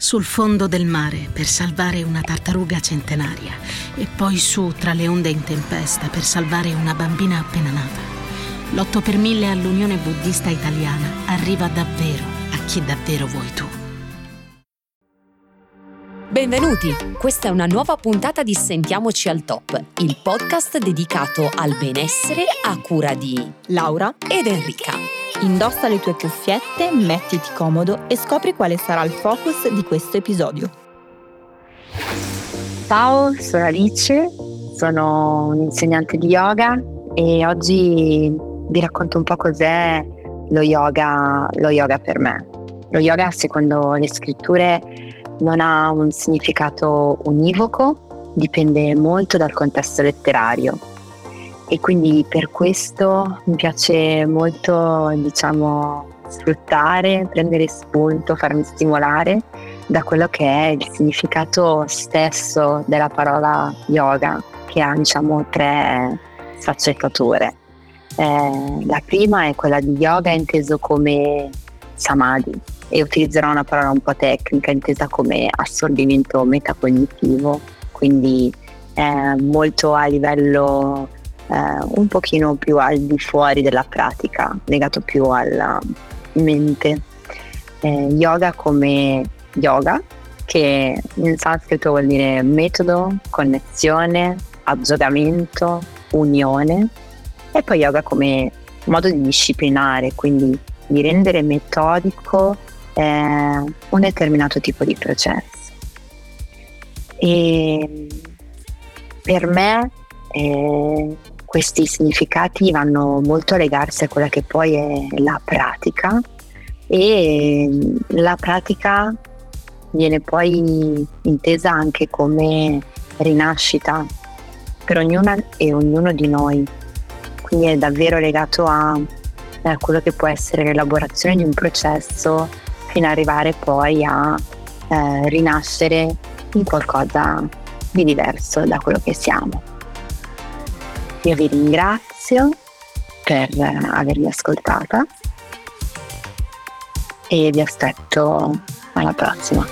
sul fondo del mare per salvare una tartaruga centenaria e poi su tra le onde in tempesta per salvare una bambina appena nata. L'8 per 1000 all'Unione Buddista Italiana arriva davvero a chi davvero vuoi tu. Benvenuti, questa è una nuova puntata di Sentiamoci al Top, il podcast dedicato al benessere a cura di Laura ed Enrica. Indossa le tue cuffiette, mettiti comodo e scopri quale sarà il focus di questo episodio. Ciao, sono Alice, sono un'insegnante di yoga e oggi vi racconto un po' cos'è lo yoga, lo yoga per me. Lo yoga, secondo le scritture, non ha un significato univoco, dipende molto dal contesto letterario e quindi per questo mi piace molto, diciamo, sfruttare, prendere spunto, farmi stimolare da quello che è il significato stesso della parola yoga, che ha diciamo tre sfaccettature. Eh, la prima è quella di yoga inteso come samadhi, e utilizzerò una parola un po' tecnica intesa come assorbimento metacognitivo, quindi eh, molto a livello un pochino più al di fuori della pratica, legato più alla mente. Eh, yoga come yoga, che in sanscrito vuol dire metodo, connessione, aggiogamento, unione, e poi yoga come modo di disciplinare, quindi di rendere metodico eh, un determinato tipo di processo. E per me eh, questi significati vanno molto a legarsi a quella che poi è la pratica e la pratica viene poi intesa anche come rinascita per ognuna e ognuno di noi. Quindi è davvero legato a, a quello che può essere l'elaborazione di un processo fino ad arrivare poi a eh, rinascere in qualcosa di diverso da quello che siamo. Io vi ringrazio per avermi ascoltata e vi aspetto alla prossima.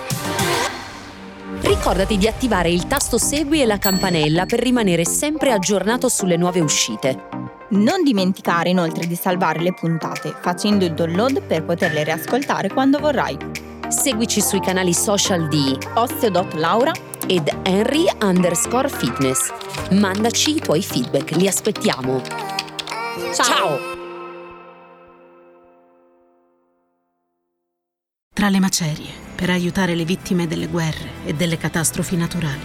Ricordati di attivare il tasto segui e la campanella per rimanere sempre aggiornato sulle nuove uscite. Non dimenticare inoltre di salvare le puntate facendo il download per poterle riascoltare quando vorrai. Seguici sui canali social di Osteo.Laura ed Henry underscore fitness. Mandaci i tuoi feedback, li aspettiamo. Ciao! Ciao. Tra le macerie, per aiutare le vittime delle guerre e delle catastrofi naturali,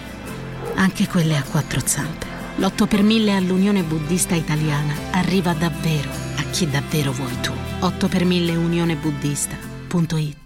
anche quelle a quattro zampe. L'8 per 1000 all'Unione Buddista Italiana arriva davvero a chi davvero vuoi tu. 8 per 1000 unionebuddista.it